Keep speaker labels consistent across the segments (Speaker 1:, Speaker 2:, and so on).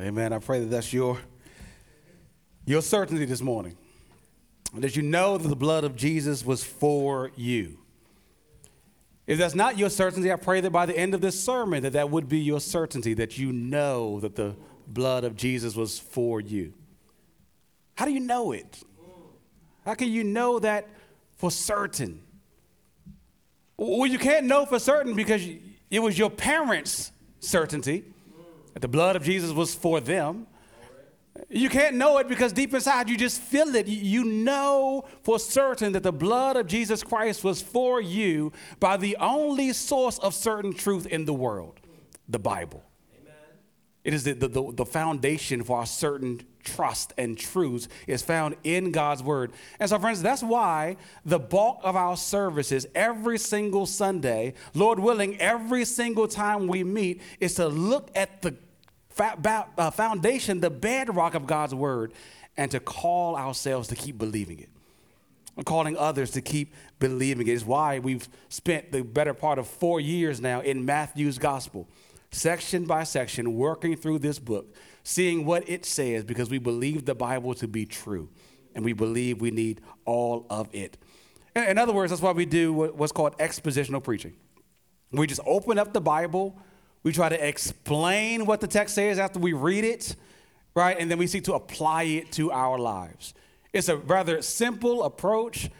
Speaker 1: Amen. I pray that that's your, your certainty this morning. That you know that the blood of Jesus was for you. If that's not your certainty, I pray that by the end of this sermon that that would be your certainty, that you know that the blood of Jesus was for you. How do you know it? How can you know that for certain? Well, you can't know for certain because it was your parents' certainty the blood of Jesus was for them. You can't know it because deep inside you just feel it. You know for certain that the blood of Jesus Christ was for you by the only source of certain truth in the world the Bible. It is the, the, the, foundation for our certain trust and truths is found in God's word. And so, friends, that's why the bulk of our services every single Sunday, Lord willing, every single time we meet, is to look at the Uh, foundation, the bedrock of God's word, and to call ourselves to keep believing it. And calling others to keep believing it. it is why we've spent the better part of four years now in Matthew's gospel section by section, working through this book, seeing what it says, because we believe the Bible to be true, and we believe we need all of it. In other words, that's why we do what's called expositional preaching. We just open up the Bible, we try to explain what the text says after we read it, right? And then we seek to apply it to our lives. It's a rather simple approach,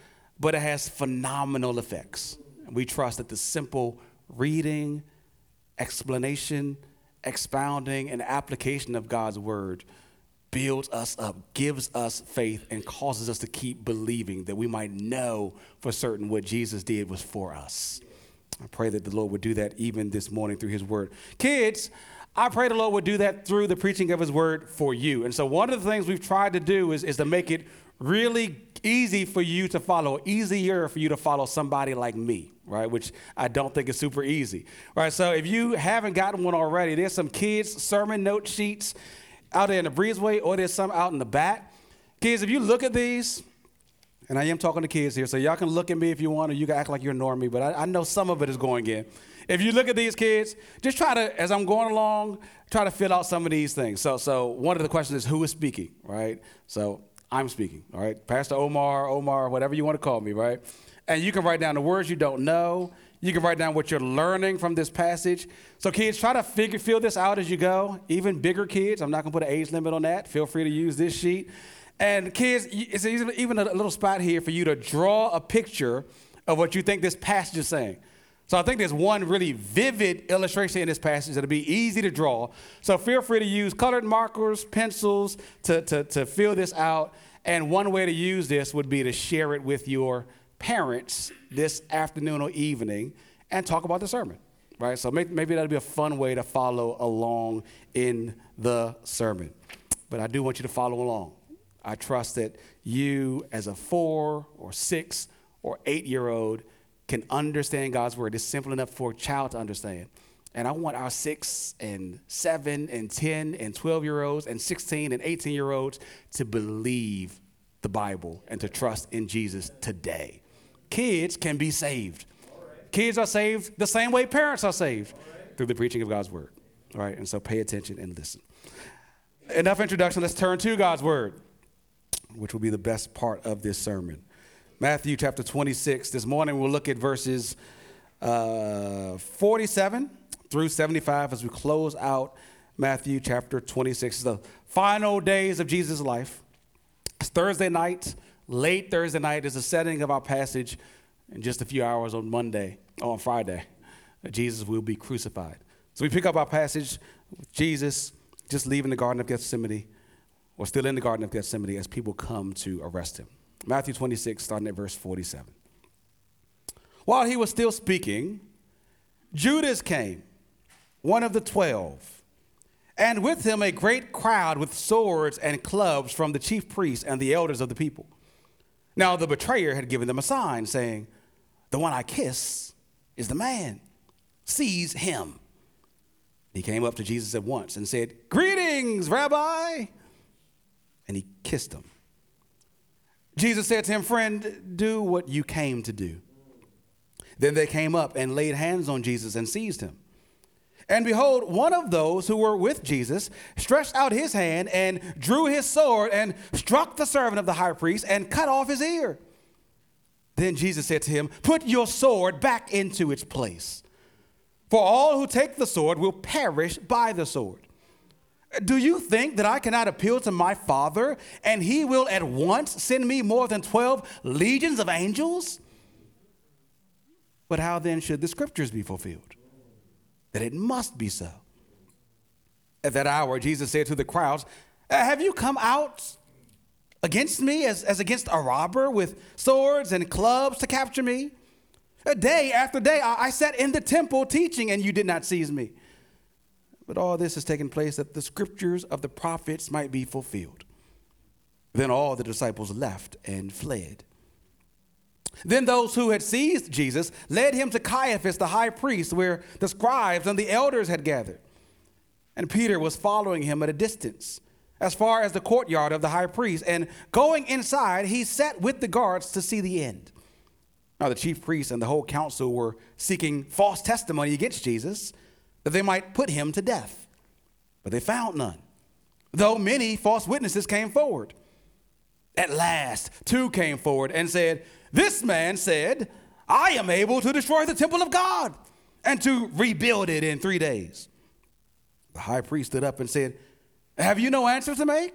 Speaker 1: but it has phenomenal effects. We trust that the simple reading, explanation, expounding, and application of God's word builds us up, gives us faith, and causes us to keep believing that we might know for certain what Jesus did was for us. I pray that the Lord would do that even this morning through his word. Kids, I pray the Lord would do that through the preaching of his word for you. And so, one of the things we've tried to do is, is to make it really easy for you to follow, easier for you to follow somebody like me, right? Which I don't think is super easy, right? So if you haven't gotten one already, there's some kids' sermon note sheets out there in the breezeway, or there's some out in the back. Kids, if you look at these, and I am talking to kids here, so y'all can look at me if you want, or you can act like you're normie, but I, I know some of it is going in. If you look at these kids, just try to, as I'm going along, try to fill out some of these things. So, so one of the questions is who is speaking, right? So I'm speaking, all right? Pastor Omar, Omar, whatever you want to call me, right? And you can write down the words you don't know. You can write down what you're learning from this passage. So, kids, try to figure, fill this out as you go. Even bigger kids, I'm not going to put an age limit on that. Feel free to use this sheet. And, kids, it's even a little spot here for you to draw a picture of what you think this passage is saying. So I think there's one really vivid illustration in this passage that'll be easy to draw. So feel free to use colored markers, pencils to, to, to fill this out. And one way to use this would be to share it with your parents this afternoon or evening and talk about the sermon, right? So maybe, maybe that'll be a fun way to follow along in the sermon. But I do want you to follow along. I trust that you, as a four or six or eight year old, can understand God's word. It's simple enough for a child to understand. And I want our six and seven and 10 and 12 year olds and 16 and 18 year olds to believe the Bible and to trust in Jesus today. Kids can be saved. Kids are saved the same way parents are saved through the preaching of God's word. All right, and so pay attention and listen. Enough introduction. Let's turn to God's word, which will be the best part of this sermon. Matthew chapter 26. This morning we'll look at verses uh, 47 through 75 as we close out Matthew chapter 26. It's the final days of Jesus' life. It's Thursday night, late Thursday night is the setting of our passage in just a few hours on Monday, on Friday. Jesus will be crucified. So we pick up our passage with Jesus just leaving the Garden of Gethsemane, or still in the Garden of Gethsemane as people come to arrest him. Matthew 26, starting at verse 47. While he was still speaking, Judas came, one of the twelve, and with him a great crowd with swords and clubs from the chief priests and the elders of the people. Now the betrayer had given them a sign, saying, The one I kiss is the man. Seize him. He came up to Jesus at once and said, Greetings, Rabbi. And he kissed him. Jesus said to him, Friend, do what you came to do. Then they came up and laid hands on Jesus and seized him. And behold, one of those who were with Jesus stretched out his hand and drew his sword and struck the servant of the high priest and cut off his ear. Then Jesus said to him, Put your sword back into its place. For all who take the sword will perish by the sword. Do you think that I cannot appeal to my Father and he will at once send me more than 12 legions of angels? But how then should the scriptures be fulfilled? that it must be so. At that hour, Jesus said to the crowds, uh, Have you come out against me as, as against a robber with swords and clubs to capture me? A day after day, I, I sat in the temple teaching, and you did not seize me. But all this has taken place that the scriptures of the prophets might be fulfilled. Then all the disciples left and fled. Then those who had seized Jesus led him to Caiaphas the high priest, where the scribes and the elders had gathered. And Peter was following him at a distance, as far as the courtyard of the high priest. And going inside, he sat with the guards to see the end. Now, the chief priests and the whole council were seeking false testimony against Jesus that they might put him to death. But they found none, though many false witnesses came forward. At last, two came forward and said, this man said, I am able to destroy the temple of God and to rebuild it in three days. The high priest stood up and said, Have you no answer to make?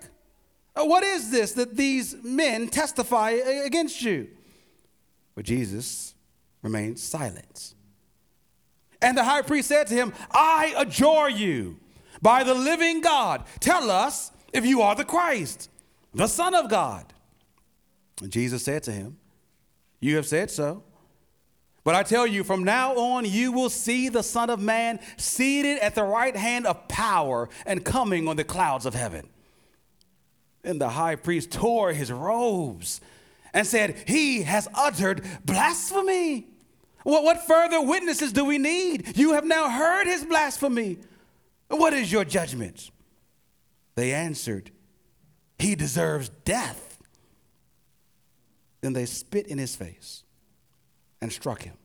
Speaker 1: Uh, what is this that these men testify against you? But Jesus remained silent. And the high priest said to him, I adjure you by the living God, tell us if you are the Christ, the Son of God. And Jesus said to him, you have said so. But I tell you, from now on, you will see the Son of Man seated at the right hand of power and coming on the clouds of heaven. Then the high priest tore his robes and said, He has uttered blasphemy. What, what further witnesses do we need? You have now heard his blasphemy. What is your judgment? They answered, He deserves death. Then they spit in his face and struck him.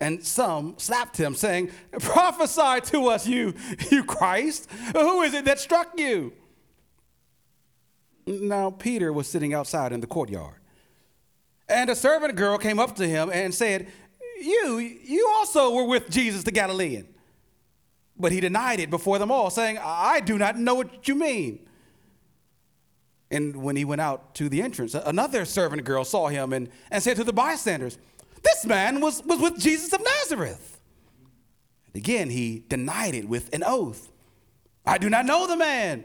Speaker 1: And some slapped him, saying, Prophesy to us, you, you Christ. Who is it that struck you? Now, Peter was sitting outside in the courtyard. And a servant girl came up to him and said, You, you also were with Jesus the Galilean. But he denied it before them all, saying, I do not know what you mean. And when he went out to the entrance, another servant girl saw him and, and said to the bystanders, This man was, was with Jesus of Nazareth. And again, he denied it with an oath I do not know the man.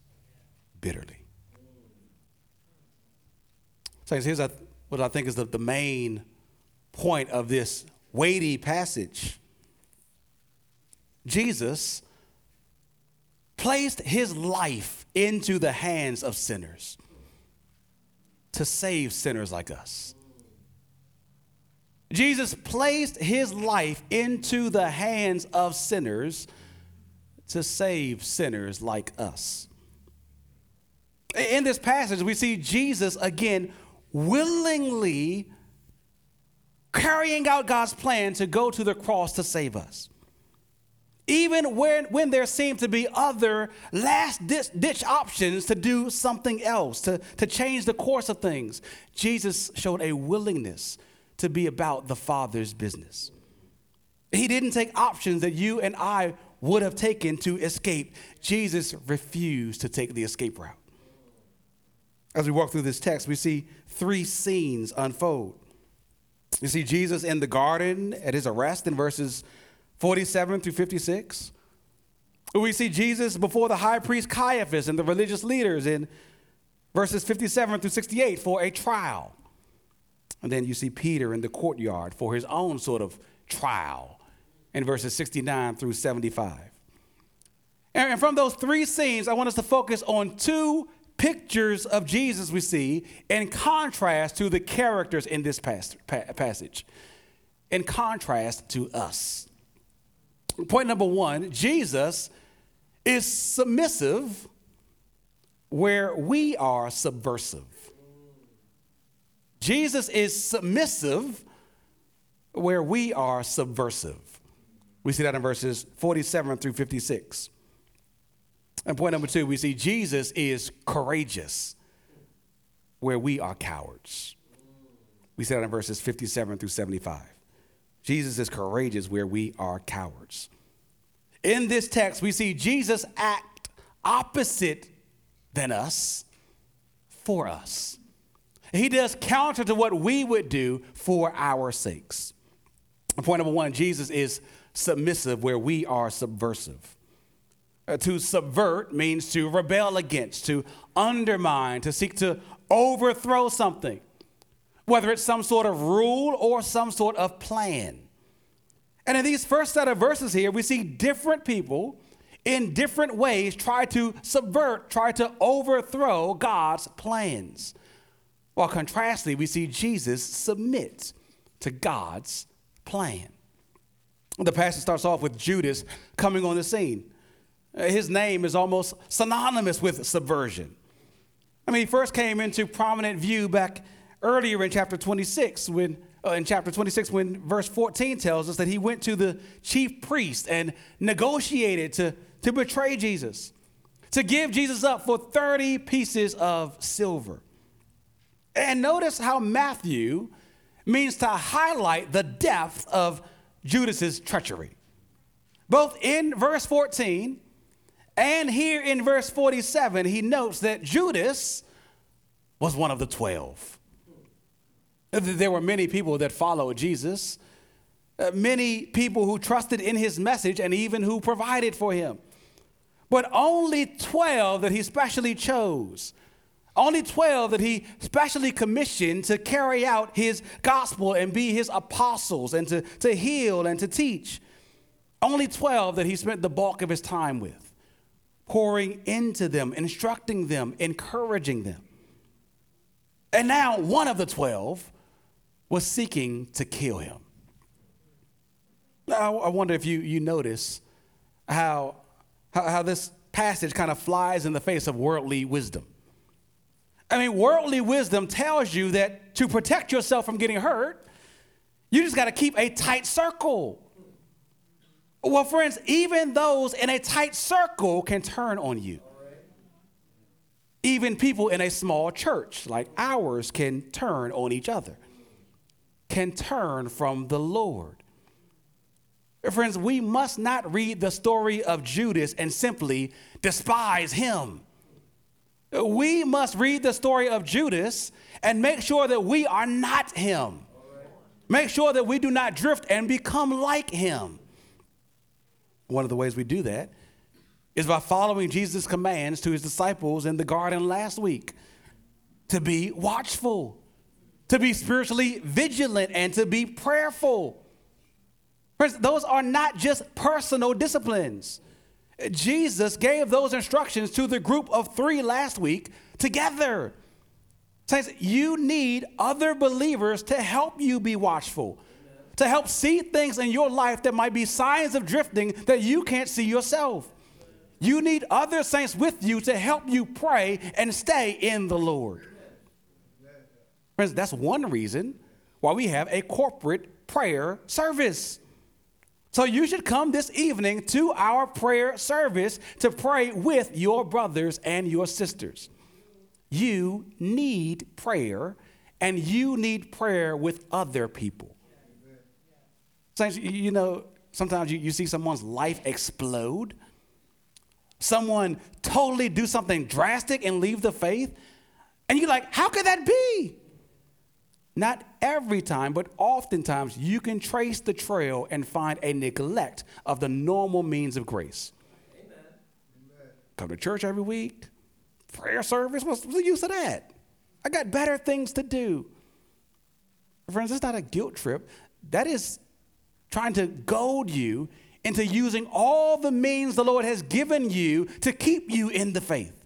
Speaker 1: bitterly. So here's what I think is the, main point of this weighty passage. Jesus placed his life into the hands of sinners to save sinners like us. Jesus placed his life into the hands of sinners to save sinners like us. In this passage, we see Jesus again willingly carrying out God's plan to go to the cross to save us. Even when, when there seem to be other last ditch options to do something else, to, to change the course of things, Jesus showed a willingness to be about the Father's business. He didn't take options that you and I would have taken to escape. Jesus refused to take the escape route. As we walk through this text, we see three scenes unfold. You see Jesus in the garden at his arrest in verses 47 through 56. We see Jesus before the high priest Caiaphas and the religious leaders in verses 57 through 68 for a trial. And then you see Peter in the courtyard for his own sort of trial in verses 69 through 75. And from those three scenes, I want us to focus on two pictures of Jesus we see in contrast to the characters in this passage, in contrast to us. Point number one Jesus is submissive where we are subversive. Jesus is submissive where we are subversive. We see that in verses 47 through 56. And point number two, we see Jesus is courageous where we are cowards. We see that in verses 57 through 75. Jesus is courageous where we are cowards. In this text, we see Jesus act opposite than us for us. He does counter to what we would do for our sakes. Point number one Jesus is submissive where we are subversive. Uh, to subvert means to rebel against, to undermine, to seek to overthrow something, whether it's some sort of rule or some sort of plan. And in these first set of verses here, we see different people in different ways try to subvert, try to overthrow God's plans. While contrastly, we see Jesus submit to God's plan. The passage starts off with Judas coming on the scene. Uh, his name is almost synonymous with subversion. I mean, he first came into prominent view back earlier in chapter 26 when uh, in chapter 26 when verse 14 tells us that he went to the chief priest and negotiated to, to betray Jesus, to give Jesus up for 30 pieces of silver. And notice how Matthew means to highlight the depth of Judas's treachery. Both in verse 14 and here in verse 47, he notes that Judas was one of the 12. There were many people that followed Jesus, uh, many people who trusted in his message and even who provided for him. But only 12 that he specially chose only 12 that he specially commissioned to carry out his gospel and be his apostles and to, to heal and to teach. Only 12 that he spent the bulk of his time with, pouring into them, instructing them, encouraging them. And now one of the 12 was seeking to kill him. Now, I wonder if you, you notice how, how, how this passage kind of flies in the face of worldly wisdom. I mean, worldly wisdom tells you that to protect yourself from getting hurt, you just got to keep a tight circle. Well, friends, even those in a tight circle can turn on you. Even people in a small church like ours can turn on each other, can turn from the Lord. Friends, we must not read the story of Judas and simply despise him. We must read the story of Judas and make sure that we are not him. Make sure that we do not drift and become like him. One of the ways we do that is by following Jesus' commands to his disciples in the garden last week to be watchful, to be spiritually vigilant, and to be prayerful. Friends, those are not just personal disciplines. Jesus gave those instructions to the group of three last week together. Saints, you need other believers to help you be watchful, to help see things in your life that might be signs of drifting that you can't see yourself. You need other saints with you to help you pray and stay in the Lord. Friends, that's one reason why we have a corporate prayer service. So you should come this evening to our prayer service to pray with your brothers and your sisters. You need prayer, and you need prayer with other people. Saints, you know, sometimes you, you see someone's life explode, someone totally do something drastic and leave the faith, and you're like, how could that be? Not every time, but oftentimes you can trace the trail and find a neglect of the normal means of grace. Amen. Come to church every week, prayer service, what's the use of that? I got better things to do. Friends, it's not a guilt trip. That is trying to goad you into using all the means the Lord has given you to keep you in the faith,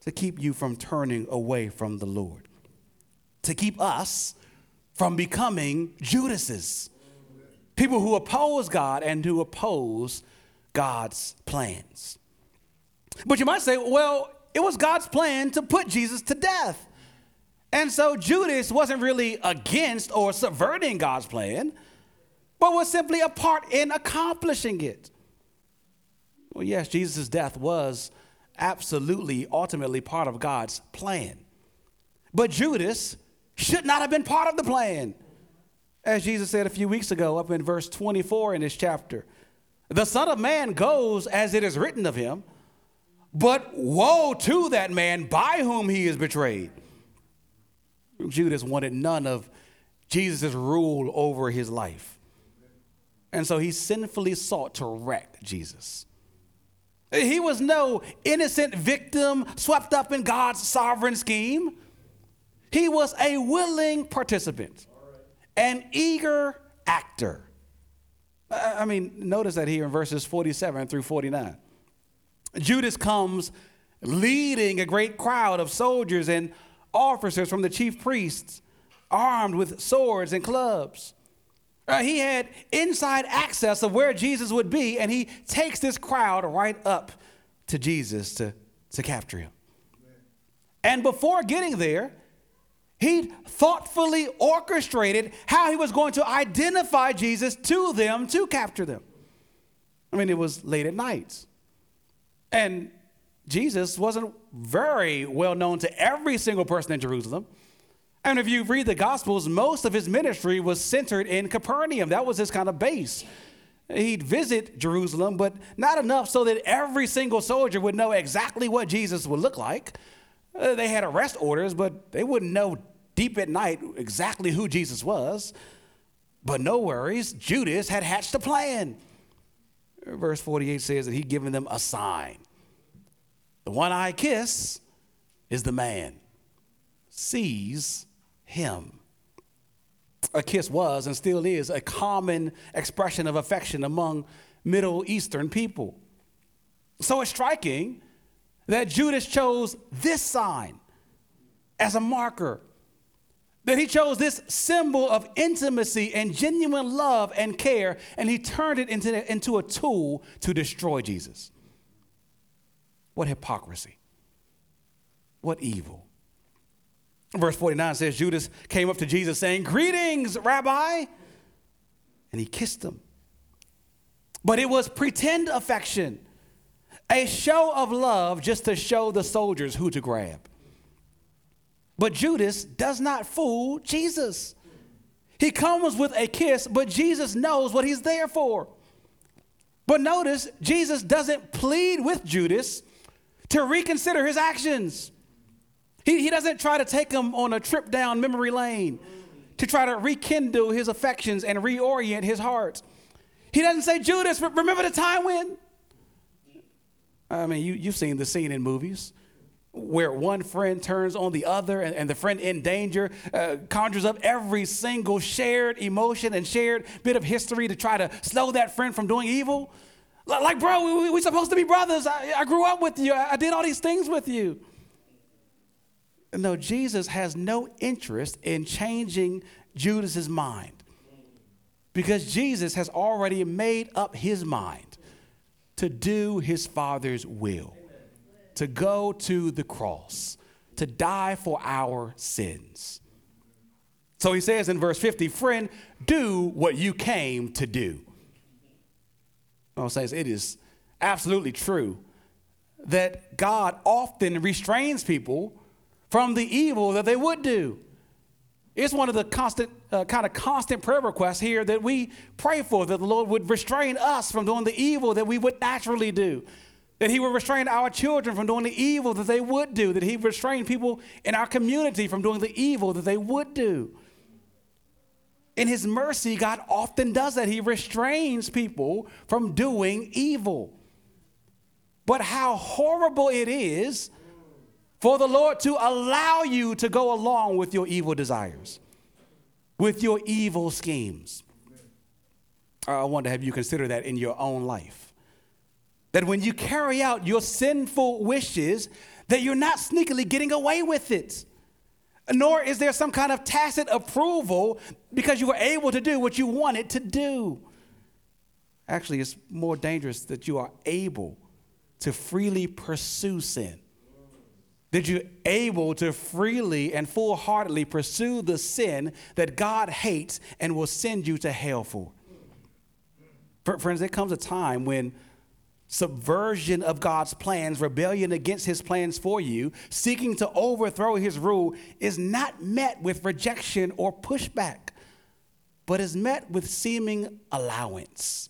Speaker 1: to keep you from turning away from the Lord, to keep us from becoming Judases, people who oppose God and who oppose God's plans. But you might say, well, it was God's plan to put Jesus to death. And so Judas wasn't really against or subverting God's plan, but was simply a part in accomplishing it. Well, yes, Jesus' death was absolutely, ultimately part of God's plan. But Judas should not have been part of the plan. As Jesus said a few weeks ago, up in verse 24 in this chapter, the Son of Man goes as it is written of him, but woe to that man by whom he is betrayed. Judas wanted none of Jesus' rule over his life. And so he sinfully sought to wreck Jesus. He was no innocent victim swept up in God's sovereign scheme. He was a willing participant, an eager actor. I mean, notice that here in verses 47 through 49. Judas comes leading a great crowd of soldiers and officers from the chief priests, armed with swords and clubs. Uh, he had inside access of where Jesus would be, and he takes this crowd right up to Jesus to, to capture him. And before getting there, he thoughtfully orchestrated how he was going to identify Jesus to them to capture them. I mean, it was late at night. And Jesus wasn't very well known to every single person in Jerusalem. And if you read the Gospels, most of his ministry was centered in Capernaum. That was his kind of base. He'd visit Jerusalem, but not enough so that every single soldier would know exactly what Jesus would look like. Uh, they had arrest orders, but they wouldn't know deep at night exactly who Jesus was. But no worries, Judas had hatched a plan. Verse 48 says that he'd given them a sign. The one I kiss is the man. Seize him. A kiss was and still is a common expression of affection among Middle Eastern people. So it's striking that Judas chose this sign as a marker, that he chose this symbol of intimacy and genuine love and care, and he turned it into, into a tool to destroy Jesus. What hypocrisy! What evil! Verse 49 says Judas came up to Jesus saying, Greetings, Rabbi. And he kissed him. But it was pretend affection, a show of love just to show the soldiers who to grab. But Judas does not fool Jesus. He comes with a kiss, but Jesus knows what he's there for. But notice, Jesus doesn't plead with Judas to reconsider his actions. He, he doesn't try to take him on a trip down memory lane to try to rekindle his affections and reorient his heart. He doesn't say, Judas, remember the time when? I mean, you, you've seen the scene in movies where one friend turns on the other and, and the friend in danger uh, conjures up every single shared emotion and shared bit of history to try to slow that friend from doing evil. Like, bro, we, we, are supposed to be brothers. I, I grew up with you, I did all these things with you. No, Jesus has no interest in changing Judas's mind because Jesus has already made up his mind to do his Father's will, to go to the cross, to die for our sins. So he says in verse 50, friend, do what you came to do. I'm saying it is absolutely true that God often restrains people from the evil that they would do. It's one of the constant, uh, kind of constant prayer requests here that we pray for that the Lord would restrain us from doing the evil that we would naturally do. That He would restrain our children from doing the evil that they would do. That He would restrain people in our community from doing the evil that they would do. In His mercy, God often does that. He restrains people from doing evil. But how horrible it is for the Lord to allow you to go along with your evil desires, with your evil schemes. Uh, I want to have you consider that in your own life. That when you carry out your sinful wishes, that you're not sneakily getting away with it. Nor is there some kind of tacit approval because you were able to do what you wanted to do. Actually, it's more dangerous that you are able to freely pursue sin. That you're able to freely and full heartedly pursue the sin that God hates and will send you to hell for. Friends, there comes a time when subversion of God's plans, rebellion against his plans for you, seeking to overthrow his rule, is not met with rejection or pushback, but is met with seeming allowance.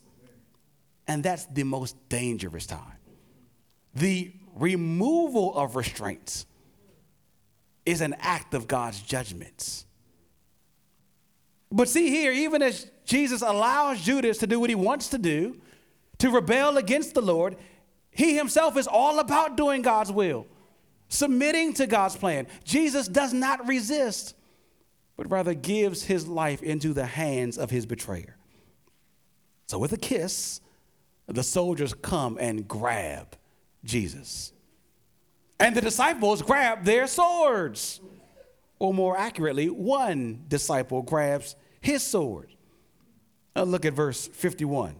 Speaker 1: And that's the most dangerous time. The removal of restraints is an act of God's judgments. But see here, even as Jesus allows Judas to do what he wants to do, to rebel against the Lord, he himself is all about doing God's will, submitting to God's plan. Jesus does not resist, but rather gives his life into the hands of his betrayer. So, with a kiss, the soldiers come and grab Jesus. And the disciples grab their swords. Or more accurately, one disciple grabs his sword. Now look at verse 51.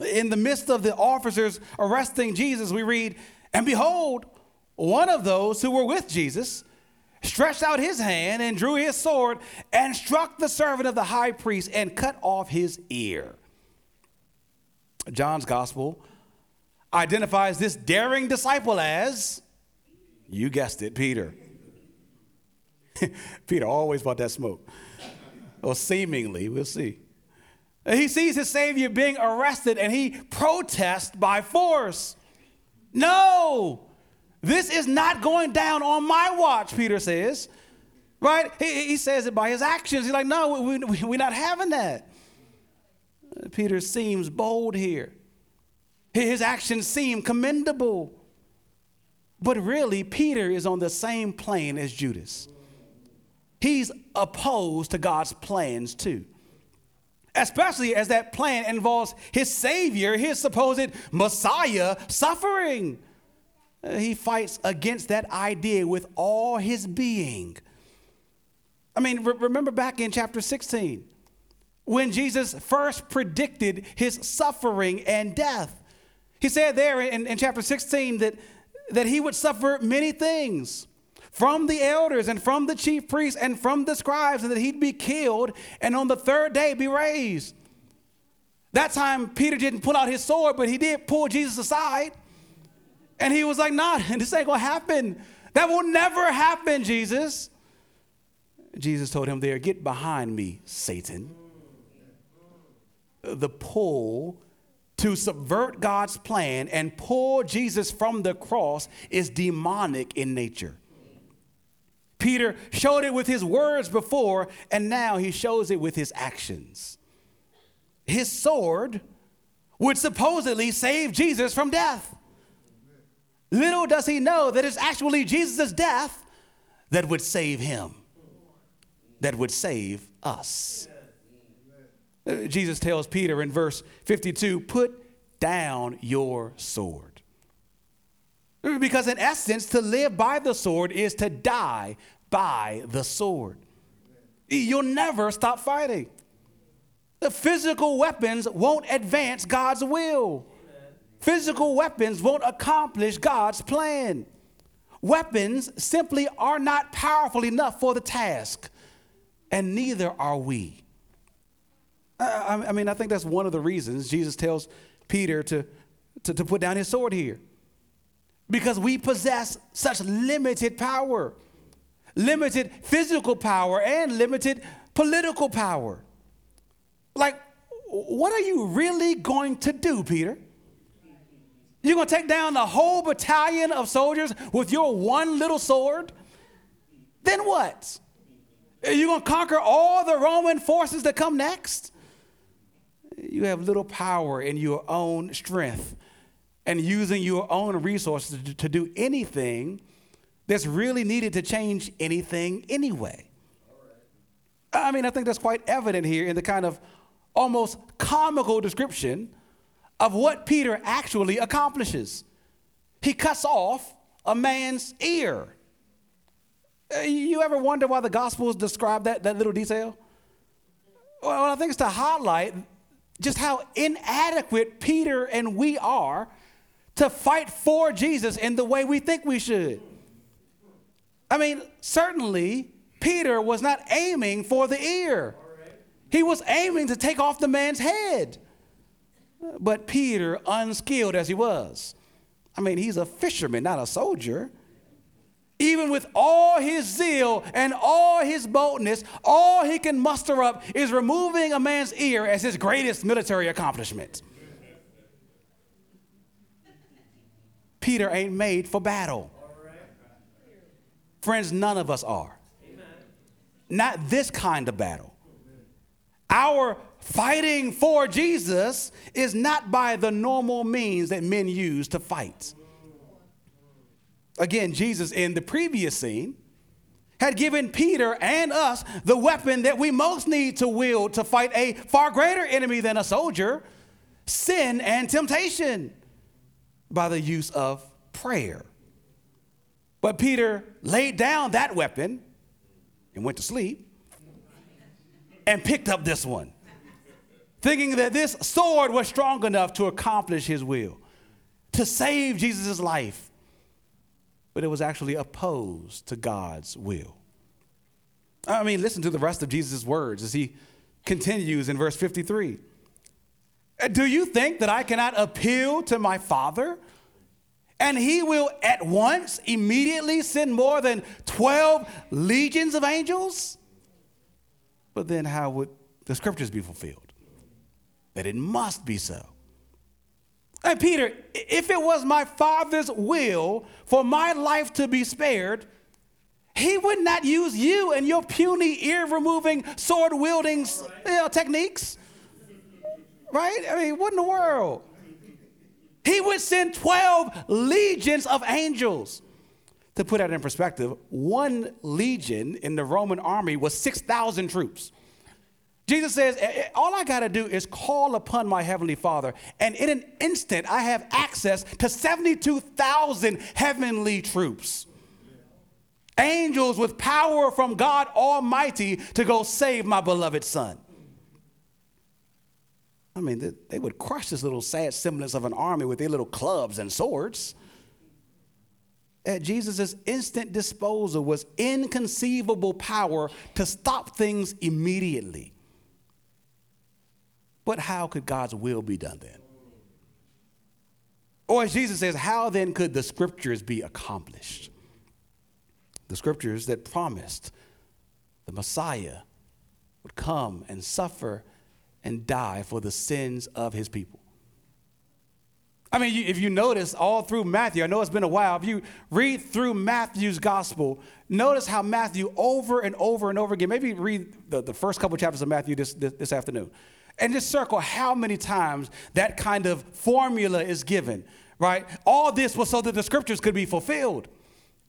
Speaker 1: In the midst of the officers arresting Jesus, we read, And behold, one of those who were with Jesus stretched out his hand and drew his sword and struck the servant of the high priest and cut off his ear. John's gospel identifies this daring disciple as, you guessed it, Peter. Peter always bought that smoke. Or seemingly, we'll see. He sees his Savior being arrested and he protests by force. No, this is not going down on my watch, Peter says. Right? He, he says it by his actions. He's like, no, we, we, we're not having that. Peter seems bold here. His actions seem commendable. But really, Peter is on the same plane as Judas. He's opposed to God's plans too. Especially as that plan involves his Savior, his supposed Messiah, suffering. Uh, he fights against that idea with all his being. I mean, re- remember back in chapter 16 when Jesus first predicted his suffering and death. He said there in, in chapter 16 that, that he would suffer many things from the elders and from the chief priests and from the scribes, and that he'd be killed and on the third day be raised. That time, Peter didn't pull out his sword, but he did pull Jesus aside. And he was like, Nah, this ain't gonna happen. That will never happen, Jesus. Jesus told him there, Get behind me, Satan. The pull to subvert God's plan and pull Jesus from the cross is demonic in nature. Peter showed it with his words before, and now he shows it with his actions. His sword would supposedly save Jesus from death. Little does he know that it's actually Jesus' death that would save him, that would save us. Jesus tells Peter in verse 52 put down your sword. Because, in essence, to live by the sword is to die by the sword. You'll never stop fighting. The physical weapons won't advance God's will. Physical weapons won't accomplish God's plan. Weapons simply are not powerful enough for the task, and neither are we. I, I mean, I think that's one of the reasons Jesus tells Peter to, to, to put down his sword here. Because we possess such limited power, limited physical power, and limited political power. Like, what are you really going to do, Peter? You're going to take down the whole battalion of soldiers with your one little sword? Then what? Are you going to conquer all the Roman forces that come next? You have little power in your own strength and using your own resources to, do anything that's really needed to change anything anyway. I mean, I think that's quite evident here in the kind of almost comical description of what Peter actually accomplishes. He cuts off a man's ear. Uh, you ever wonder why the Gospels describe that, that little detail? Well, I think it's to highlight just how inadequate Peter and we are to fight for Jesus in the way we think we should. I mean, certainly, Peter was not aiming for the ear, he was aiming to take off the man's head. But Peter, unskilled as he was, I mean, he's a fisherman, not a soldier. Even with all his zeal and all his boldness, all he can muster up is removing a man's ear as his greatest military accomplishment. Peter ain't made for battle. Friends, none of us are. Not this kind of battle. Our fighting for Jesus is not by the normal means that men use to fight. Again, Jesus in the previous scene had given Peter and us the weapon that we most need to wield to fight a far greater enemy than a soldier sin and temptation by the use of prayer. But Peter laid down that weapon and went to sleep and picked up this one, thinking that this sword was strong enough to accomplish his will, to save Jesus' life. But it was actually opposed to God's will. I mean, listen to the rest of Jesus' words as he continues in verse 53. Do you think that I cannot appeal to my Father? And he will at once, immediately send more than 12 legions of angels? But then, how would the scriptures be fulfilled? That it must be so. And Peter, if it was my Father's will for my life to be spared, he would not use you and your puny ear removing, sword wielding you know, techniques. Right? I mean, what in the world? He would send 12 legions of angels. To put that in perspective, one legion in the Roman army was 6,000 troops. Jesus says, All I got to do is call upon my heavenly Father, and in an instant, I have access to 72,000 heavenly troops. Angels with power from God Almighty to go save my beloved Son. I mean, they, would crush this little sad semblance of an army with their little clubs and swords. At Jesus' instant disposal was inconceivable power to stop things immediately. But how could God's will be done then? Or as Jesus says, how then could the scriptures be accomplished? The scriptures that promised the Messiah would come and suffer and die for the sins of his people. I mean, if you notice all through Matthew, I know it's been a while, if you read through Matthew's gospel, notice how Matthew over and over and over again, maybe read the, the first couple chapters of Matthew this, this, this afternoon, and just circle how many times that kind of formula is given, right? All this was so that the scriptures could be fulfilled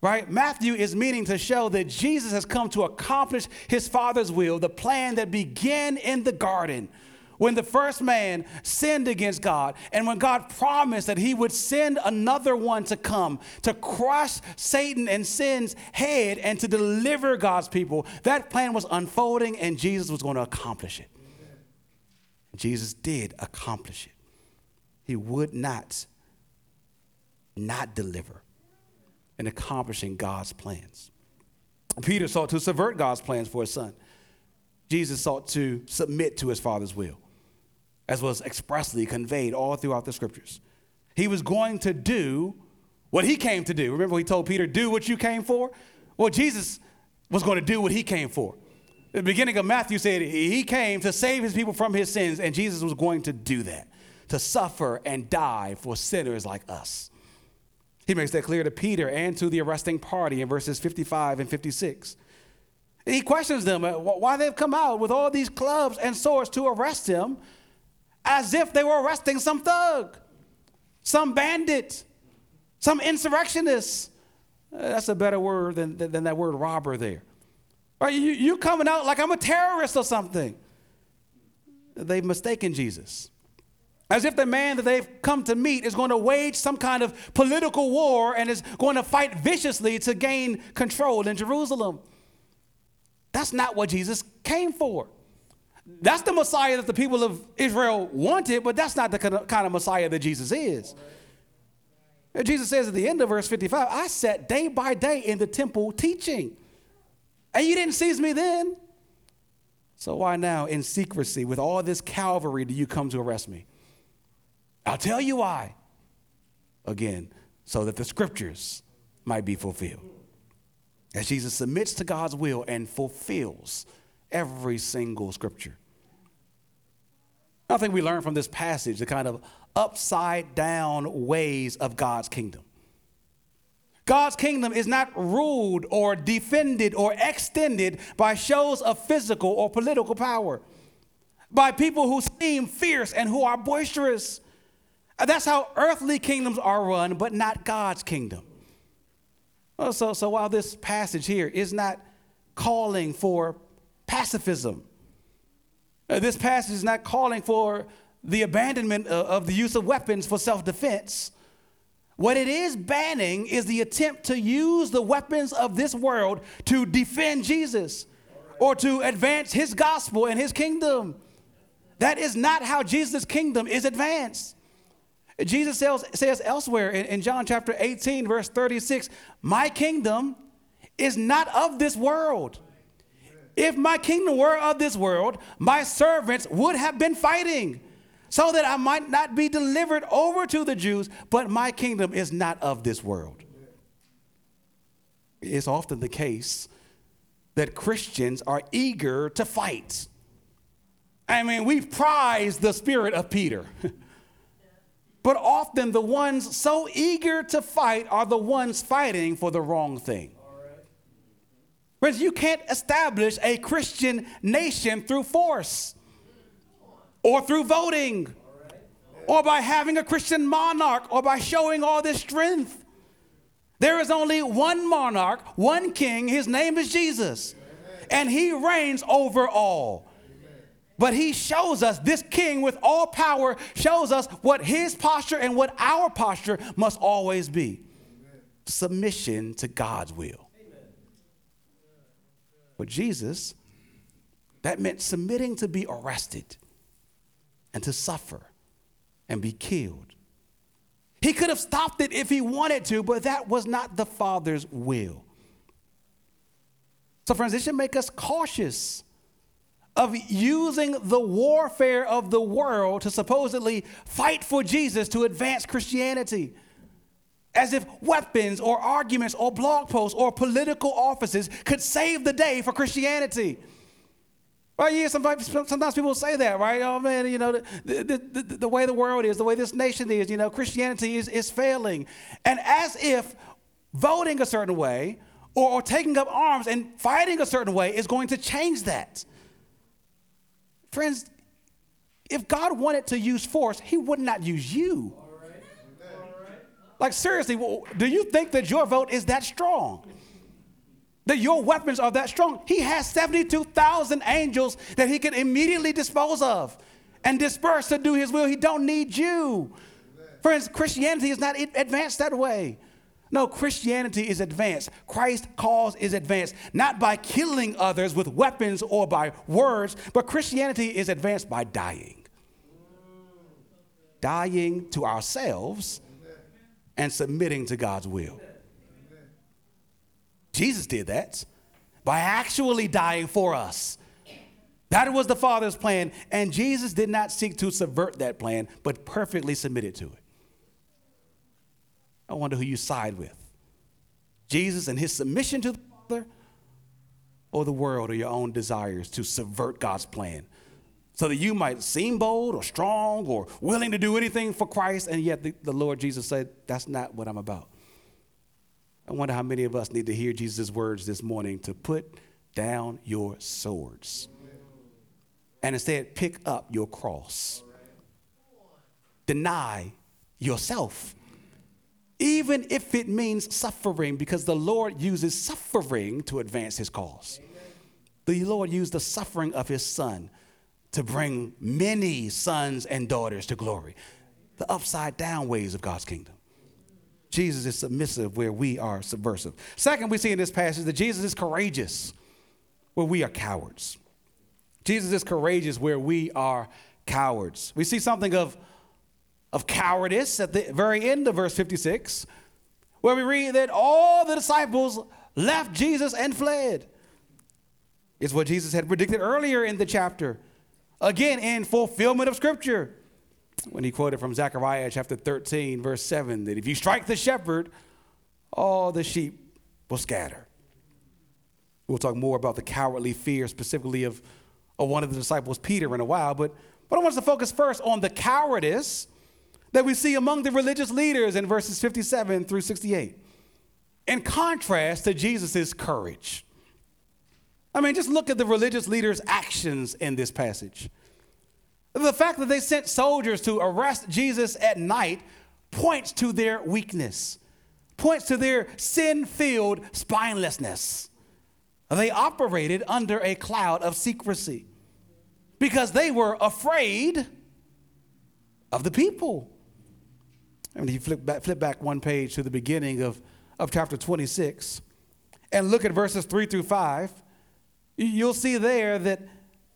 Speaker 1: right? Matthew is meaning to show that Jesus has come to accomplish his Father's will, the plan that began in the garden when the first man sinned against God, and when God promised that he would send another one to come to crush Satan and sin's head and to deliver God's people, that plan was unfolding and Jesus was going to accomplish it. Jesus did accomplish it. He would not not deliver in accomplishing God's plans. Peter sought to subvert God's plans for his son. Jesus sought to submit to his Father's will, as was expressly conveyed all throughout the scriptures. He was going to do what he came to do. Remember, he told Peter, Do what you came for? Well, Jesus was going to do what he came for. The beginning of Matthew said he came to save his people from his sins, and Jesus was going to do that, to suffer and die for sinners like us. He makes that clear to Peter and to the arresting party in verses 55 and 56. He questions them uh, why they've come out with all these clubs and swords to arrest him as if they were arresting some thug, some bandit, some insurrectionist. Uh, that's a better word than, than that word robber there. Are you, you coming out like I'm a terrorist or something. they've mistaken Jesus. As if the man that they've come to meet is going to wage some kind of political war and is going to fight viciously to gain control in Jerusalem. That's not what Jesus came for. That's the Messiah that the people of Israel wanted, but that's not the kind of Messiah that Jesus is. Jesus says at the end of verse 55, I sat day by day in the temple teaching, and you didn't seize me then. So why now, in secrecy, with all this Calvary, do you come to arrest me? I'll tell you why. Again, so that the scriptures might be fulfilled. As Jesus submits to God's will and fulfills every single scripture. I think we learn from this passage the kind of upside down ways of God's kingdom. God's kingdom is not ruled or defended or extended by shows of physical or political power, by people who seem fierce and who are boisterous. That's how earthly kingdoms are run, but not God's kingdom. Oh, so, so while this passage here is not calling for pacifism, uh, this passage is not calling for the abandonment of, of the use of weapons for self defense. What it is banning is the attempt to use the weapons of this world to defend Jesus or to advance his gospel and his kingdom. That is not how Jesus' kingdom is advanced. Jesus says, says elsewhere in, in John chapter 18, verse 36, My kingdom is not of this world. If my kingdom were of this world, my servants would have been fighting so that I might not be delivered over to the Jews, but my kingdom is not of this world. It's often the case that Christians are eager to fight. I mean, we prize the spirit of Peter. But often the ones so eager to fight are the ones fighting for the wrong thing. Friends, you can't establish a Christian nation through force or through voting or by having a Christian monarch or by showing all this strength. There is only one monarch, one king. His name is Jesus. And he reigns over all. But he shows us, this king with all power shows us what his posture and what our posture must always be submission to God's will. For Jesus, that meant submitting to be arrested and to suffer and be killed. He could have stopped it if he wanted to, but that was not the Father's will. So, friends, this should make us cautious of using the warfare of the world to supposedly fight for Jesus to advance Christianity. As if weapons or arguments or blog posts or political offices could save the day for Christianity. Right? Yeah, sometimes, sometimes people say that, right? Oh man, you know, the, the, the, the way the world is, the way this nation is, you know, Christianity is, is failing. And as if voting a certain way or, or taking up arms and fighting a certain way is going to change that. Friends, if God wanted to use force, he would not use you. Like, seriously, do you think that your vote is that strong? That your weapons are that strong? He has 72,000 angels that he can immediately dispose of and disperse to do his will. He don't need you. Friends, Christianity is not advanced that way. No, Christianity is advanced. Christ's cause is advanced, not by killing others with weapons or by words, but Christianity is advanced by dying. Dying to ourselves and submitting to God's will. Jesus did that by actually dying for us. That was the Father's plan, and Jesus did not seek to subvert that plan, but perfectly submitted to it. I wonder who you side with Jesus and his submission to the Father, or the world or your own desires to subvert God's plan so that you might seem bold or strong or willing to do anything for Christ, and yet the, the Lord Jesus said, That's not what I'm about. I wonder how many of us need to hear Jesus' words this morning to put down your swords and instead pick up your cross. Deny yourself even if it means suffering, because the Lord uses suffering to advance his cause. The Lord used the suffering of his son to bring many sons and daughters to glory. The upside down ways of God's kingdom. Jesus is submissive where we are subversive. Second, we see in this passage that Jesus is courageous where we are cowards. Jesus is courageous where we are cowards. We see something of, of cowardice at the very end of verse 56, where we read that all the disciples left Jesus and fled. It's what Jesus had predicted earlier in the chapter. Again, in fulfillment of Scripture when he quoted from Zechariah chapter 13, verse 7, that if you strike the shepherd, all the sheep will scatter. We'll talk more about the cowardly fear, specifically of, of one of the disciples, Peter, in a while, but, but I want us to focus first on the cowardice that we see among the religious leaders in verses 57 through 68, in contrast to Jesus' courage. I mean, just look at the religious leaders' actions in this passage. The fact that they sent soldiers to arrest Jesus at night points to their weakness, points to their sin filled spinelessness. They operated under a cloud of secrecy because they were afraid of the people. And if you flip back, flip back one page to the beginning of, of chapter 26 and look at verses 3 through 5, you'll see there that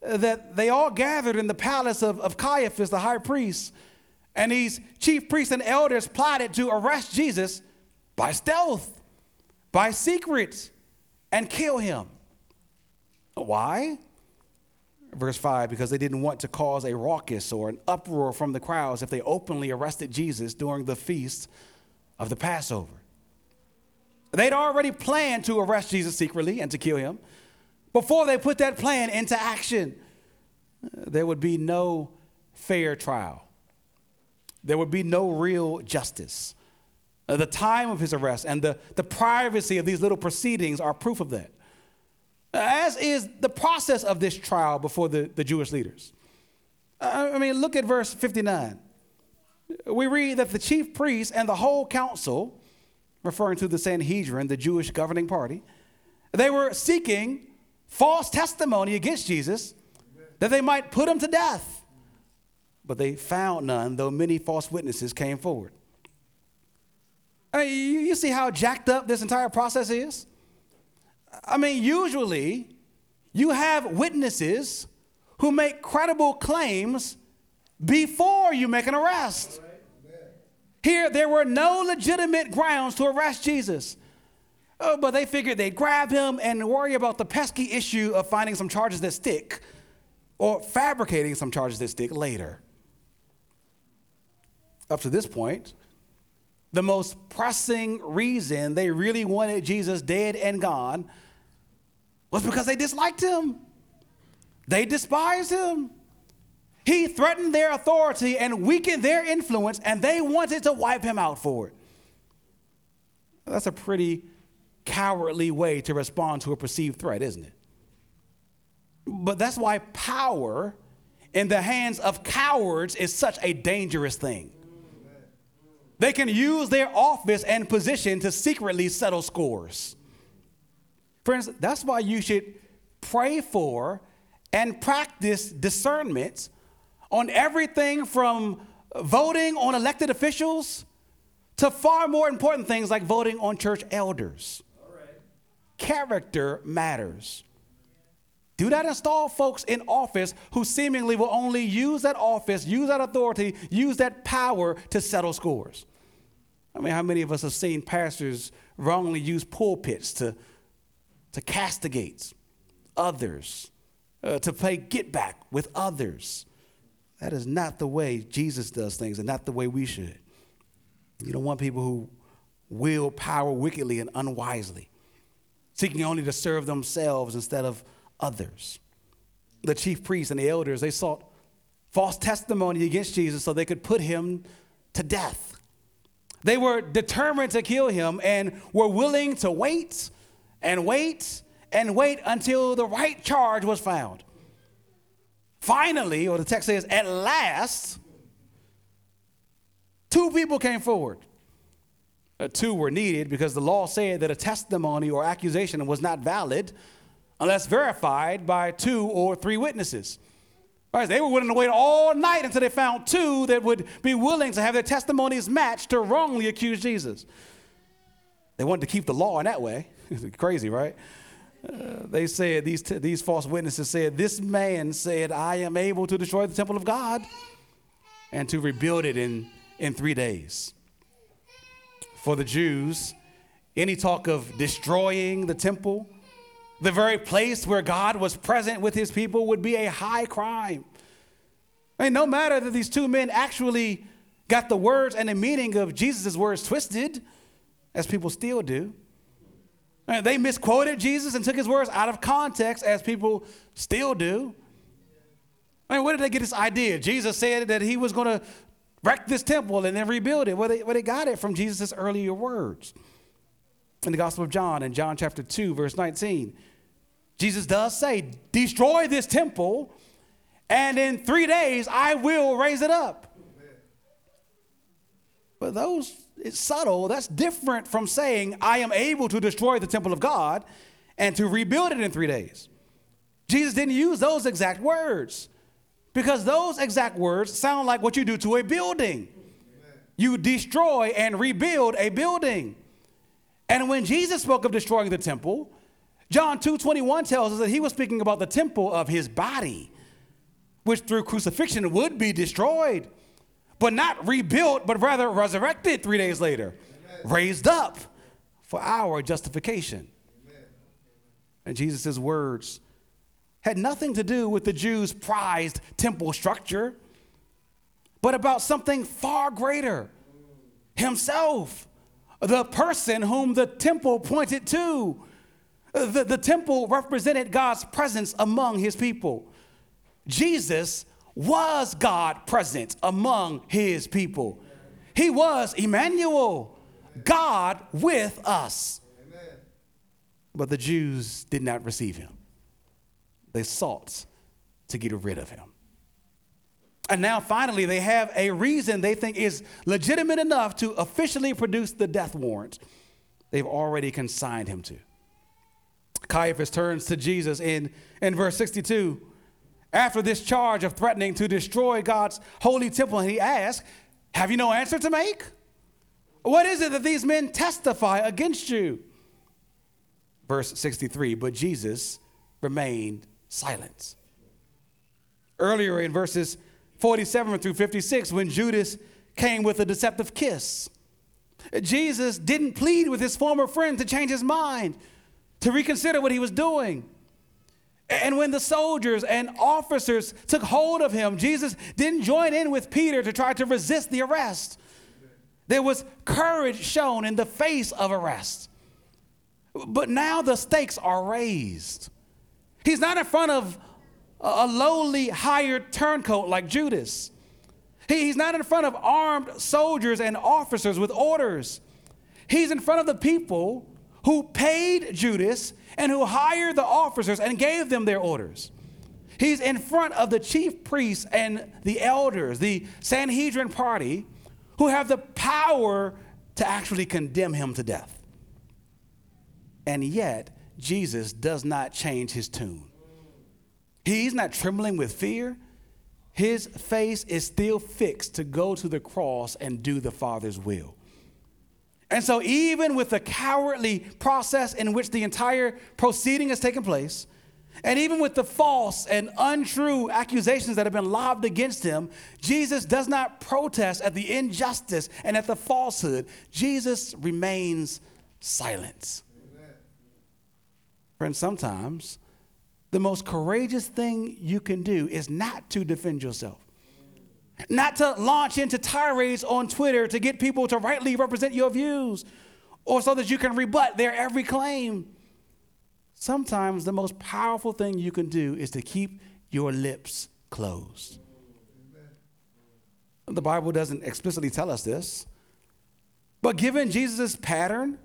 Speaker 1: that they all gathered in the palace of, of Caiaphas, the high priest, and these chief priests and elders plotted to arrest Jesus by stealth, by secret, and kill him. Why? Verse 5 because they didn't want to cause a raucous or an uproar from the crowds if they openly arrested Jesus during the feast of the Passover. They'd already planned to arrest Jesus secretly and to kill him before they put that plan into action, there would be no fair trial. There would be no real justice. Uh, the time of his arrest and the, the privacy of these little proceedings are proof of that, as is the process of this trial before the, the Jewish leaders. Uh, I mean, look at verse 59. We read that the chief priests and the whole council, referring to the Sanhedrin, the Jewish governing party, they were seeking false testimony against Jesus that they might put him to death. But they found none, though many false witnesses came forward. I mean, you see how jacked up this entire process is? I mean, usually you have witnesses who make credible claims before you make an arrest. Here, there were no legitimate grounds to arrest Jesus. Oh, but they figured they'd grab him and worry about the pesky issue of finding some charges that stick or fabricating some charges that stick later. Up to this point, the most pressing reason they really wanted Jesus dead and gone was because they disliked him. They despised him. He threatened their authority and weakened their influence, and they wanted to wipe him out for it. That's a pretty cowardly way to respond to a perceived threat, isn't it? But that's why power in the hands of cowards is such a dangerous thing. They can use their office and position to secretly settle scores. Friends, that's why you should pray for and practice discernment on everything from voting on elected officials to far more important things like voting on church elders character matters. Do not install folks in office who seemingly will only use that office, use that authority, use that power to settle scores. I mean, how many of us have seen pastors wrongly use pulpits to, to castigate others, uh, to play get back with others? That is not the way Jesus does things and not the way we should. You don't want people who wield power wickedly and unwisely seeking only to serve themselves instead of others. The chief priests and the elders, they sought false testimony against Jesus so they could put him to death. They were determined to kill him and were willing to wait and wait and wait until the right charge was found. Finally, or the text says, at last, two people came forward uh, two were needed because the law said that a testimony or accusation was not valid unless verified by two or three witnesses. Right, they were willing to wait all night until they found two that would be willing to have their testimonies matched to wrongly accuse Jesus. They wanted to keep the law in that way. Crazy, right? Uh, they said, these, t- these false witnesses said, This man said, I am able to destroy the temple of God and to rebuild it in, in three days. For the Jews, any talk of destroying the temple, the very place where God was present with his people, would be a high crime. I mean, no matter that these two men actually got the words and the meaning of Jesus' words twisted, as people still do. Mean, they misquoted Jesus and took his words out of context, as people still do. I mean, where did they get this idea? Jesus said that he was going to wreck this temple and then rebuild it. Well, they, they got it from Jesus' earlier words. In the Gospel of John, in John chapter 2, verse 19, Jesus does say, Destroy this temple, and in three days I will raise it up. But those, it's subtle. That's different from saying, I am able to destroy the temple of God and to rebuild it in three days. Jesus didn't use those exact words because those exact words sound like what you do to a building. You destroy and rebuild a building. And when Jesus spoke of destroying the temple, John 2:21 tells us that he was speaking about the temple of his body, which through crucifixion would be destroyed but not rebuilt, but rather resurrected three days later, Amen. raised up for our justification. Amen. And Jesus' words had nothing to do with the Jews' prized temple structure, but about something far greater Himself, the person whom the temple pointed to. The, the temple represented God's presence among His people. Jesus was God present among his people. He was Emmanuel, God with us. But the Jews did not receive him. They sought to get rid of him. And now finally, they have a reason they think is legitimate enough to officially produce the death warrant they've already consigned him to. Caiaphas turns to Jesus in, in verse 62 after this charge of threatening to destroy God's holy temple, and he asks, Have you no answer to make? What is it that these men testify against you? Verse 63 But Jesus remained silent. Earlier in verses 47 through 56, when Judas came with a deceptive kiss, Jesus didn't plead with his former friend to change his mind, to reconsider what he was doing. And when the soldiers and officers took hold of him, Jesus didn't join in with Peter to try to resist the arrest. There was courage shown in the face of arrest. But now the stakes are raised. He's not in front of a lowly hired turncoat like Judas. he's not in front of armed soldiers and officers with orders. He's in front of the people who paid Judas and who hired the officers and gave them their orders. He's in front of the chief priests and the elders, the Sanhedrin party, who have the power to actually condemn him to death. And yet, Jesus does not change his tune. He's not trembling with fear. His face is still fixed to go to the cross and do the Father's will. And so, even with the cowardly process in which the entire proceeding has taken place, and even with the false and untrue accusations that have been lobbed against him, Jesus does not protest at the injustice and at the falsehood. Jesus remains silent. Friends, sometimes the most courageous thing you can do is not to defend yourself not to launch into tirades on Twitter to get people to rightly represent your views or so that you can rebut their every claim. Sometimes the most powerful thing you can do is to keep your lips closed. The Bible doesn't explicitly tell us this, but given Jesus' pattern,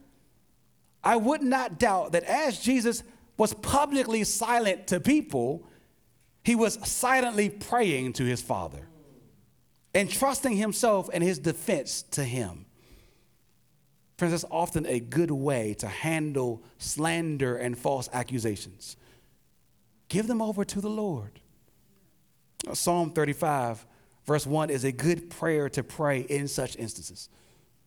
Speaker 1: I would not doubt that as Jesus was publicly silent to people, he was silently praying to his Father entrusting himself and his defense to him. Friends, that's often a good way to handle slander and false accusations. Give them over to the Lord. Psalm 35, verse 1 is a good prayer to pray in such instances.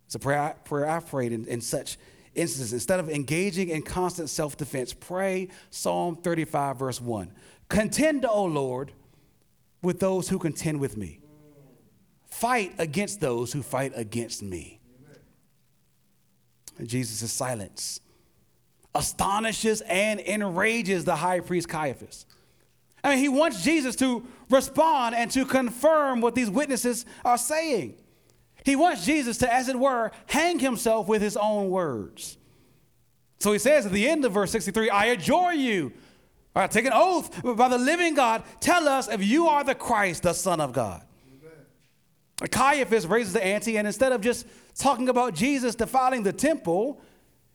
Speaker 1: It's a prayer, prayer I've prayed in, in such instances. Instead of engaging in constant self defense, pray Psalm 35, verse 1. Contend, O Lord, with those who contend with me. Fight against those who fight against me. And Jesus' silence astonishes and enrages the high priest Caiaphas. I mean, he wants Jesus to respond and to confirm what these witnesses are saying. He wants Jesus to, as it were, hang himself with his own words. So he says at the end of verse 63 I adjure you, all right, take an oath by the living God, tell us if you are the Christ, the Son of God. Amen. Caiaphas raises the ante, and instead of just talking about Jesus defiling the temple,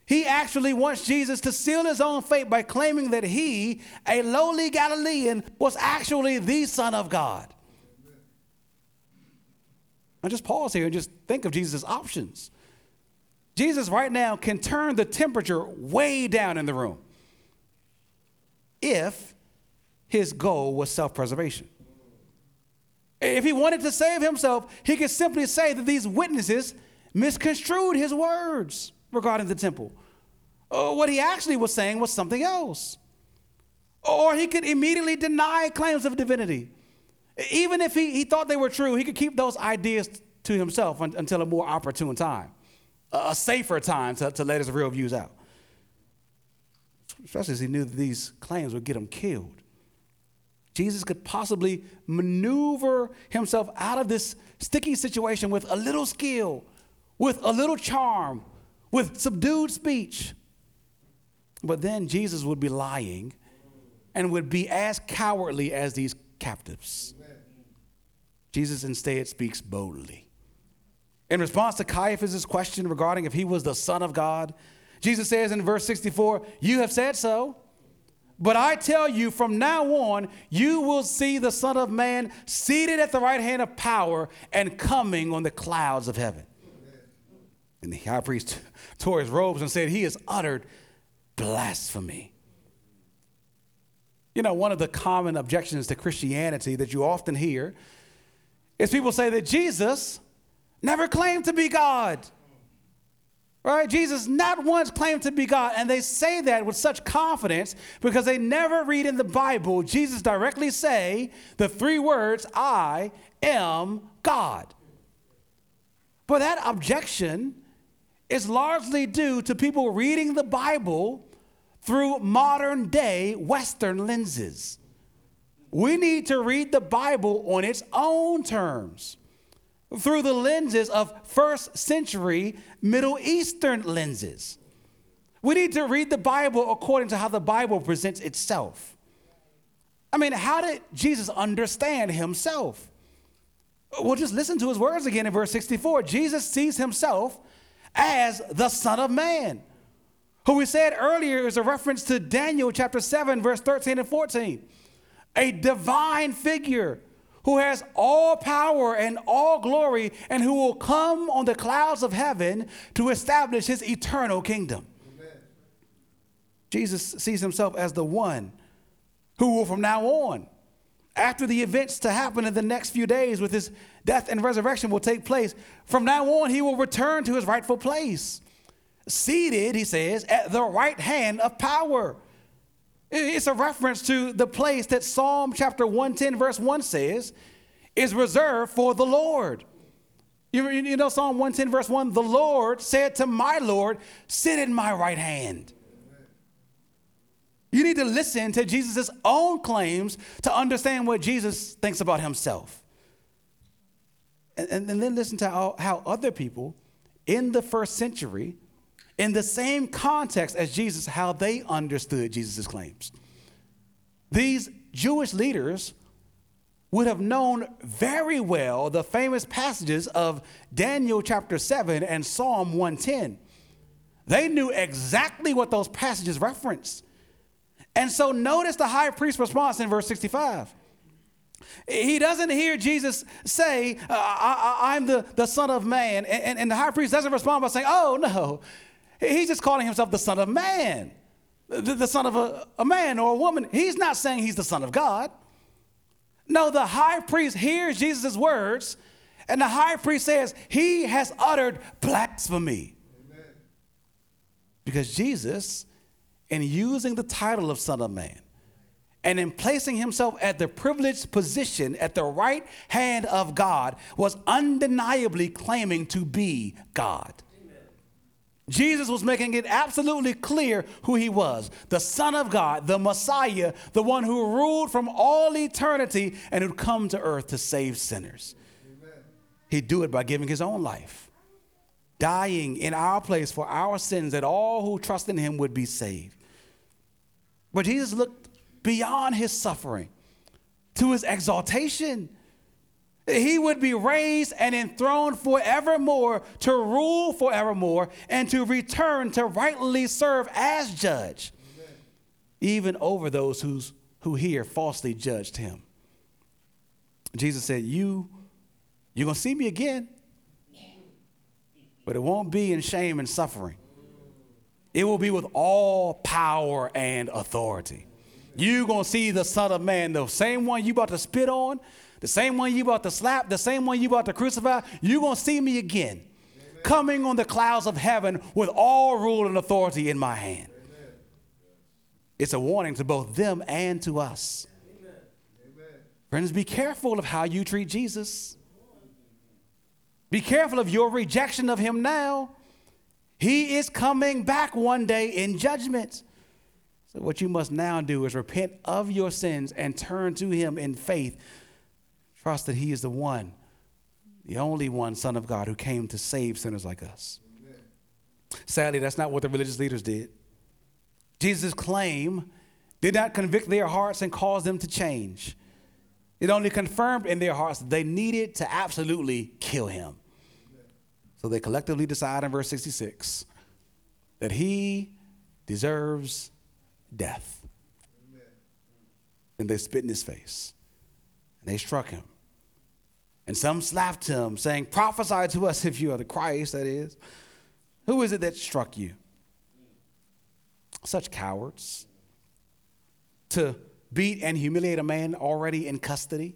Speaker 1: he actually wants Jesus to seal his own fate by claiming that he, a lowly Galilean, was actually the Son of God. Now just pause here and just think of Jesus' options. Jesus right now can turn the temperature way down in the room if his goal was self preservation. If he wanted to save himself, he could simply say that these witnesses misconstrued his words regarding the temple. Or what he actually was saying was something else. Or he could immediately deny claims of divinity. Even if he, he thought they were true, he could keep those ideas to himself un, until a more opportune time, a, a safer time to, to let his real views out. Especially as he knew that these claims would get him killed. Jesus could possibly maneuver himself out of this sticky situation with a little skill, with a little charm, with subdued speech. But then Jesus would be lying and would be as cowardly as these captives. Jesus instead speaks boldly. In response to Caiaphas' question regarding if he was the Son of God, Jesus says in verse 64, You have said so. But I tell you, from now on, you will see the Son of Man seated at the right hand of power and coming on the clouds of heaven. And the high priest tore his robes and said, He has uttered blasphemy. You know, one of the common objections to Christianity that you often hear is people say that Jesus never claimed to be God. Right? Jesus not once claimed to be God. And they say that with such confidence because they never read in the Bible Jesus directly say the three words, I am God. But that objection is largely due to people reading the Bible through modern day Western lenses. We need to read the Bible on its own terms through the lenses of first century Middle Eastern lenses. We need to read the Bible according to how the Bible presents itself. I mean, how did Jesus understand himself? Well, just listen to his words again in verse 64. Jesus sees himself as the Son of Man, who we said earlier is a reference to Daniel chapter 7, verse 13 and 14. A divine figure who has all power and all glory, and who will come on the clouds of heaven to establish his eternal kingdom. Amen. Jesus sees himself as the one who will, from now on, after the events to happen in the next few days with his death and resurrection will take place, from now on, he will return to his rightful place. Seated, he says, at the right hand of power it's a reference to the place that Psalm chapter 110, verse 1 says is reserved for the Lord. You, you know, Psalm 110, verse 1 the Lord said to my Lord, Sit in my right hand. You need to listen to Jesus' own claims to understand what Jesus thinks about himself. And, and, and then listen to how, how other people in the first century in the same context as Jesus, how they understood Jesus' claims. These Jewish leaders would have known very well the famous passages of Daniel chapter 7 and Psalm 110. They knew exactly what those passages referenced. And so notice the high priest's response in verse 65. He doesn't hear Jesus say, uh, I, am the, the Son of Man. And, and, and the high priest doesn't respond by saying, Oh, no, He's just calling himself the Son of Man, the, the Son of a, a man or a woman. He's not saying he's the Son of God. No, the high priest hears Jesus' words, and the high priest says, He has uttered blasphemy. Amen. Because Jesus, in using the title of Son of Man, and in placing himself at the privileged position at the right hand of God, was undeniably claiming to be God. Jesus was making it absolutely clear who he was the Son of God, the Messiah, the one who ruled from all eternity and who'd come to earth to save sinners. Amen. He'd do it by giving his own life, dying in our place for our sins, that all who trust in him would be saved. But Jesus looked beyond his suffering to his exaltation he would be raised and enthroned forevermore to rule forevermore and to return to rightly serve as judge, Amen. even over those who's, who here falsely judged him. Jesus said, You, you're going to see me again, but it won't be in shame and suffering. It will be with all power and authority. You're going to see the Son of Man, the same one you about to spit on, the same one you about to slap, the same one you about to crucify, you're going to see me again. Amen. Coming on the clouds of heaven with all rule and authority in my hand. Amen. It's a warning to both them and to us. Amen. Friends, be careful of how you treat Jesus. Be careful of your rejection of him now. He is coming back one day in judgment. So, what you must now do is repent of your sins and turn to him in faith Trust that He is the one, the only one, Son of God, who came to save sinners like us. Amen. Sadly, that's not what the religious leaders did. Jesus' claim did not convict their hearts and cause them to change. It only confirmed in their hearts that they needed to absolutely kill him. So they collectively decide in verse 66 that he deserves death. Amen. And they spit in his face and they struck him. And some slapped him, saying, Prophesy to us if you are the Christ, that is. Who is it that struck you? Such cowards to beat and humiliate a man already in custody.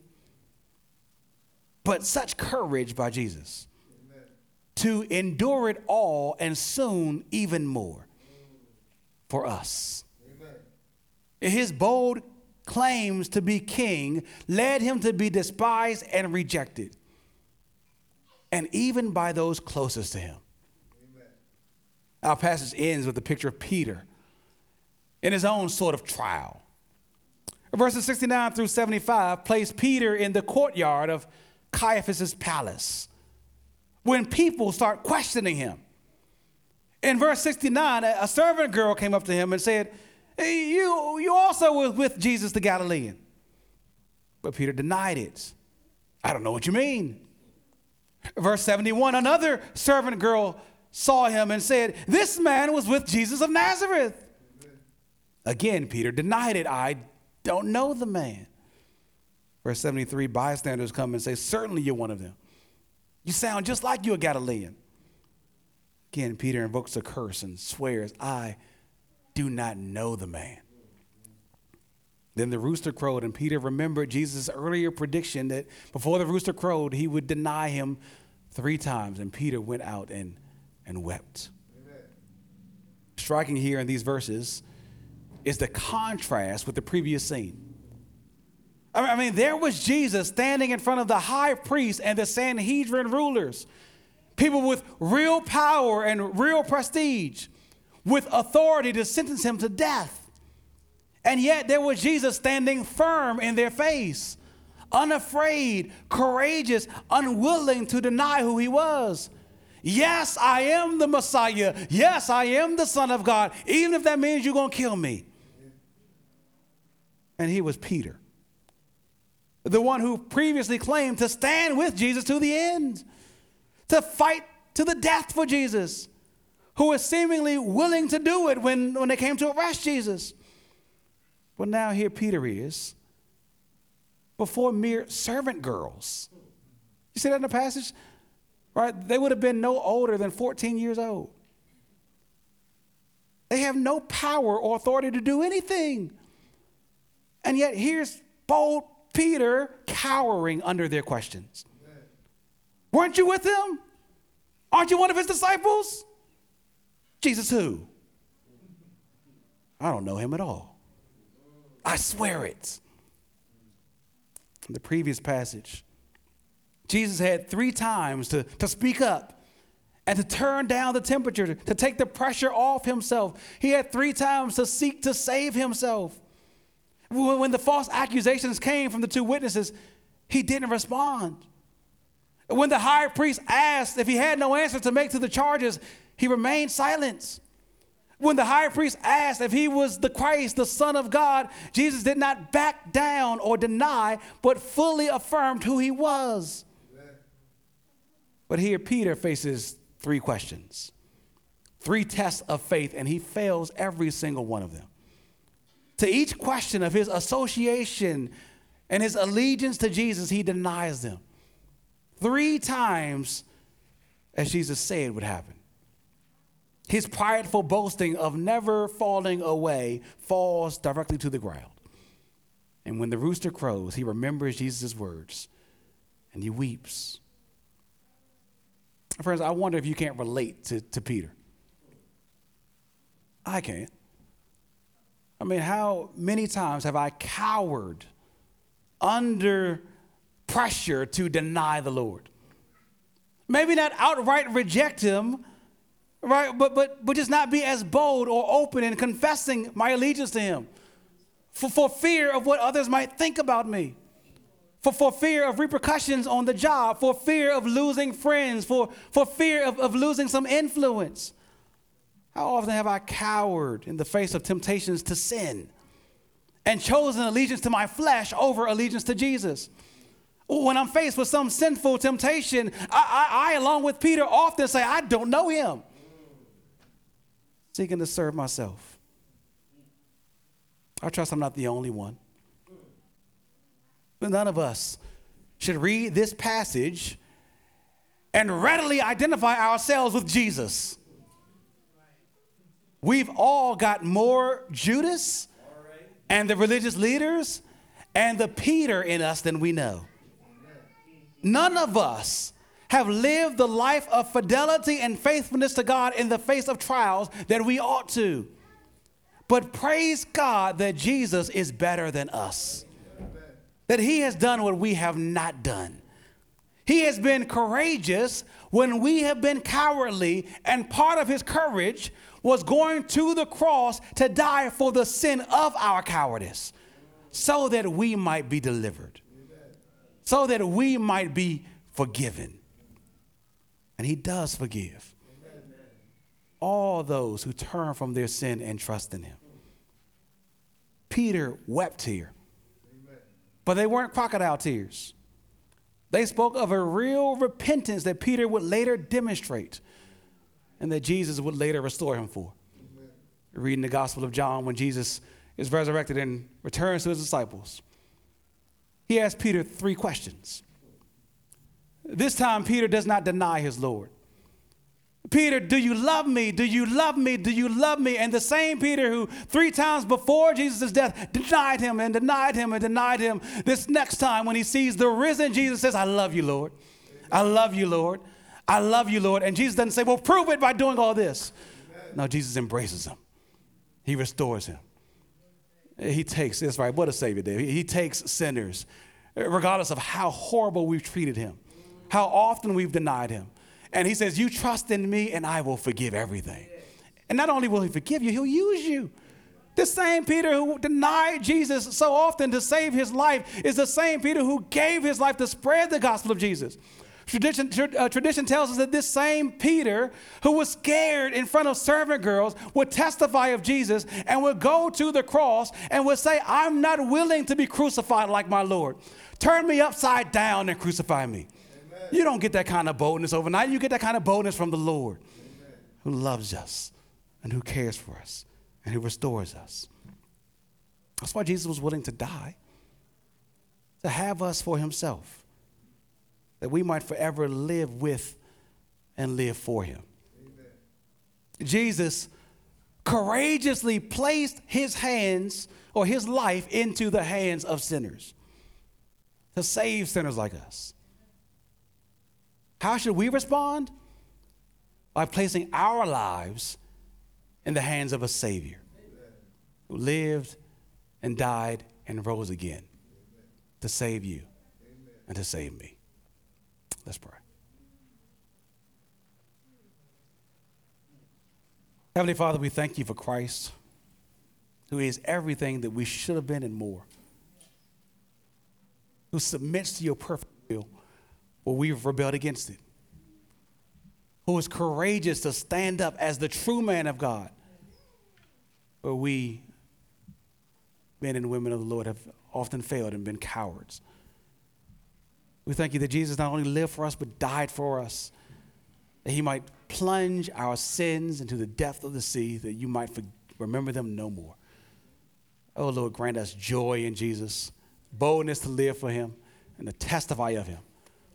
Speaker 1: But such courage by Jesus Amen. to endure it all and soon even more for us. Amen. His bold claims to be king led him to be despised and rejected, and even by those closest to him. Amen. Our passage ends with a picture of Peter in his own sort of trial. Verses 69 through 75 place Peter in the courtyard of Caiaphas's palace when people start questioning him. In verse 69, a servant girl came up to him and said, you, you also were with Jesus the Galilean. But Peter denied it. I don't know what you mean. Verse 71 another servant girl saw him and said, This man was with Jesus of Nazareth. Again, Peter denied it. I don't know the man. Verse 73 bystanders come and say, Certainly you're one of them. You sound just like you're a Galilean. Again, Peter invokes a curse and swears, I do not know the man. Then the rooster crowed, and Peter remembered Jesus' earlier prediction that before the rooster crowed, he would deny him three times. And Peter went out and, and wept. Amen. Striking here in these verses is the contrast with the previous scene. I mean, there was Jesus standing in front of the high priest and the Sanhedrin rulers, people with real power and real prestige with authority to sentence him to death. And yet there was Jesus standing firm in their face, unafraid, courageous, unwilling to deny who he was. Yes, I am the Messiah. Yes, I am the Son of God, even if that means you're going to kill me. And he was Peter, the one who previously claimed to stand with Jesus to the end, to fight to the death for Jesus who was seemingly willing to do it when, when they came to arrest Jesus. But now here Peter is before mere servant girls. You see that in the passage? Right? They would have been no older than 14 years old. They have no power or authority to do anything. And yet here's bold Peter cowering under their questions. Weren't you with him? Aren't you one of his disciples? Jesus, who? I don't know him at all. I swear it. In the previous passage, Jesus had three times to, to speak up and to turn down the temperature, to take the pressure off himself. He had three times to seek to save himself. When the false accusations came from the two witnesses, he didn't respond. When the high priest asked if he had no answer to make to the charges, he remained silent. When the high priest asked if he was the Christ, the Son of God, Jesus did not back down or deny, but fully affirmed who he was. But here, Peter faces three questions, three tests of faith, and he fails every single one of them. To each question of his association and his allegiance to Jesus, he denies them. Three times, as Jesus said would happen. His prideful boasting of never falling away falls directly to the ground. And when the rooster crows, he remembers Jesus' words and he weeps. Friends, I wonder if you can't relate to, to Peter. I can't. I mean, how many times have I cowered under pressure to deny the Lord? Maybe not outright reject him, right? But, but, but just not be as bold or open in confessing my allegiance to him for, for fear of what others might think about me for, for fear of repercussions on the job, for fear of losing friends, for, for fear of, of losing some influence. How often have I cowered in the face of temptations to sin and chosen allegiance to my flesh over allegiance to Jesus? When I'm faced with some sinful temptation, I, I, I along with Peter, often say, I don't know him, seeking to serve myself. I trust I'm not the only one. But None of us should read this passage and readily identify ourselves with Jesus. We've all got more Judas and the religious leaders and the Peter in us than we know. None of us have lived the life of fidelity and faithfulness to God in the face of trials that we ought to. But praise God that Jesus is better than us that he has done what we have not done. He has been courageous when we have been cowardly, and part of his courage was going to the cross to die for the sin of our cowardice so that we might be delivered, so that we might be forgiven. And he does forgive all those who turn from their sin and trust in him. Peter wept here but they weren't crocodile tears. They spoke of a real repentance that Peter would later demonstrate and that Jesus would later restore him for. Amen. Reading the Gospel of John when Jesus is resurrected and returns to his disciples, he asks Peter three questions. This time, Peter does not deny his Lord. Peter, do you love me? Do you love me? Do you love me? And the same Peter who three times before Jesus' death denied him and denied him and denied him, this next time when he sees the risen Jesus says, I love you, Lord. I love you, Lord. I love you, Lord. And Jesus doesn't say, Well, prove it by doing all this. No, Jesus embraces him, he restores him. He takes, that's right, what a Savior, Dave. He takes sinners, regardless of how horrible we've treated him, how often we've denied him and he says, You trust in me, and I will forgive everything. And not only will he forgive you, he'll use you. The same Peter who denied Jesus so often to save his life is the same Peter who gave his life to spread the gospel of Jesus. Tradition, uh, tradition tells us that this same Peter, who was scared in front of servant girls, would testify of Jesus and would go to the cross and would say, I'm not willing to be crucified like my Lord. Turn me upside down and crucify me. You don't get that kind of boldness overnight. You get that kind of boldness from the Lord who loves us and who cares for us and who restores us. That's why Jesus was willing to die, to have us for himself, that we might forever live with and live for him. Amen. Jesus courageously placed his hands or his life into the hands of sinners. to save sinners like us. How should we respond? By placing our lives in the hands of a Savior who lived and died and rose again to save you and to save me. Let's pray. Heavenly Father, we thank you for Christ, who is everything that we should have been and more, who submits to your perfect where we've rebelled against it, who is courageous to stand up as the true man of God, where we, men and women of the Lord, have often failed and been cowards. We thank you that Jesus not only lived for us, but died for us, that he might plunge our sins into the depth of the sea, that you might remember them no more. Oh, Lord, grant us joy in Jesus, boldness to live for him, and to testify of him.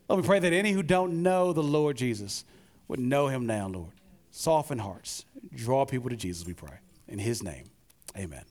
Speaker 1: Lord, we pray that any who don't know the Lord Jesus would know him now, Lord. Soften hearts, draw people to Jesus, we pray. In his name, amen.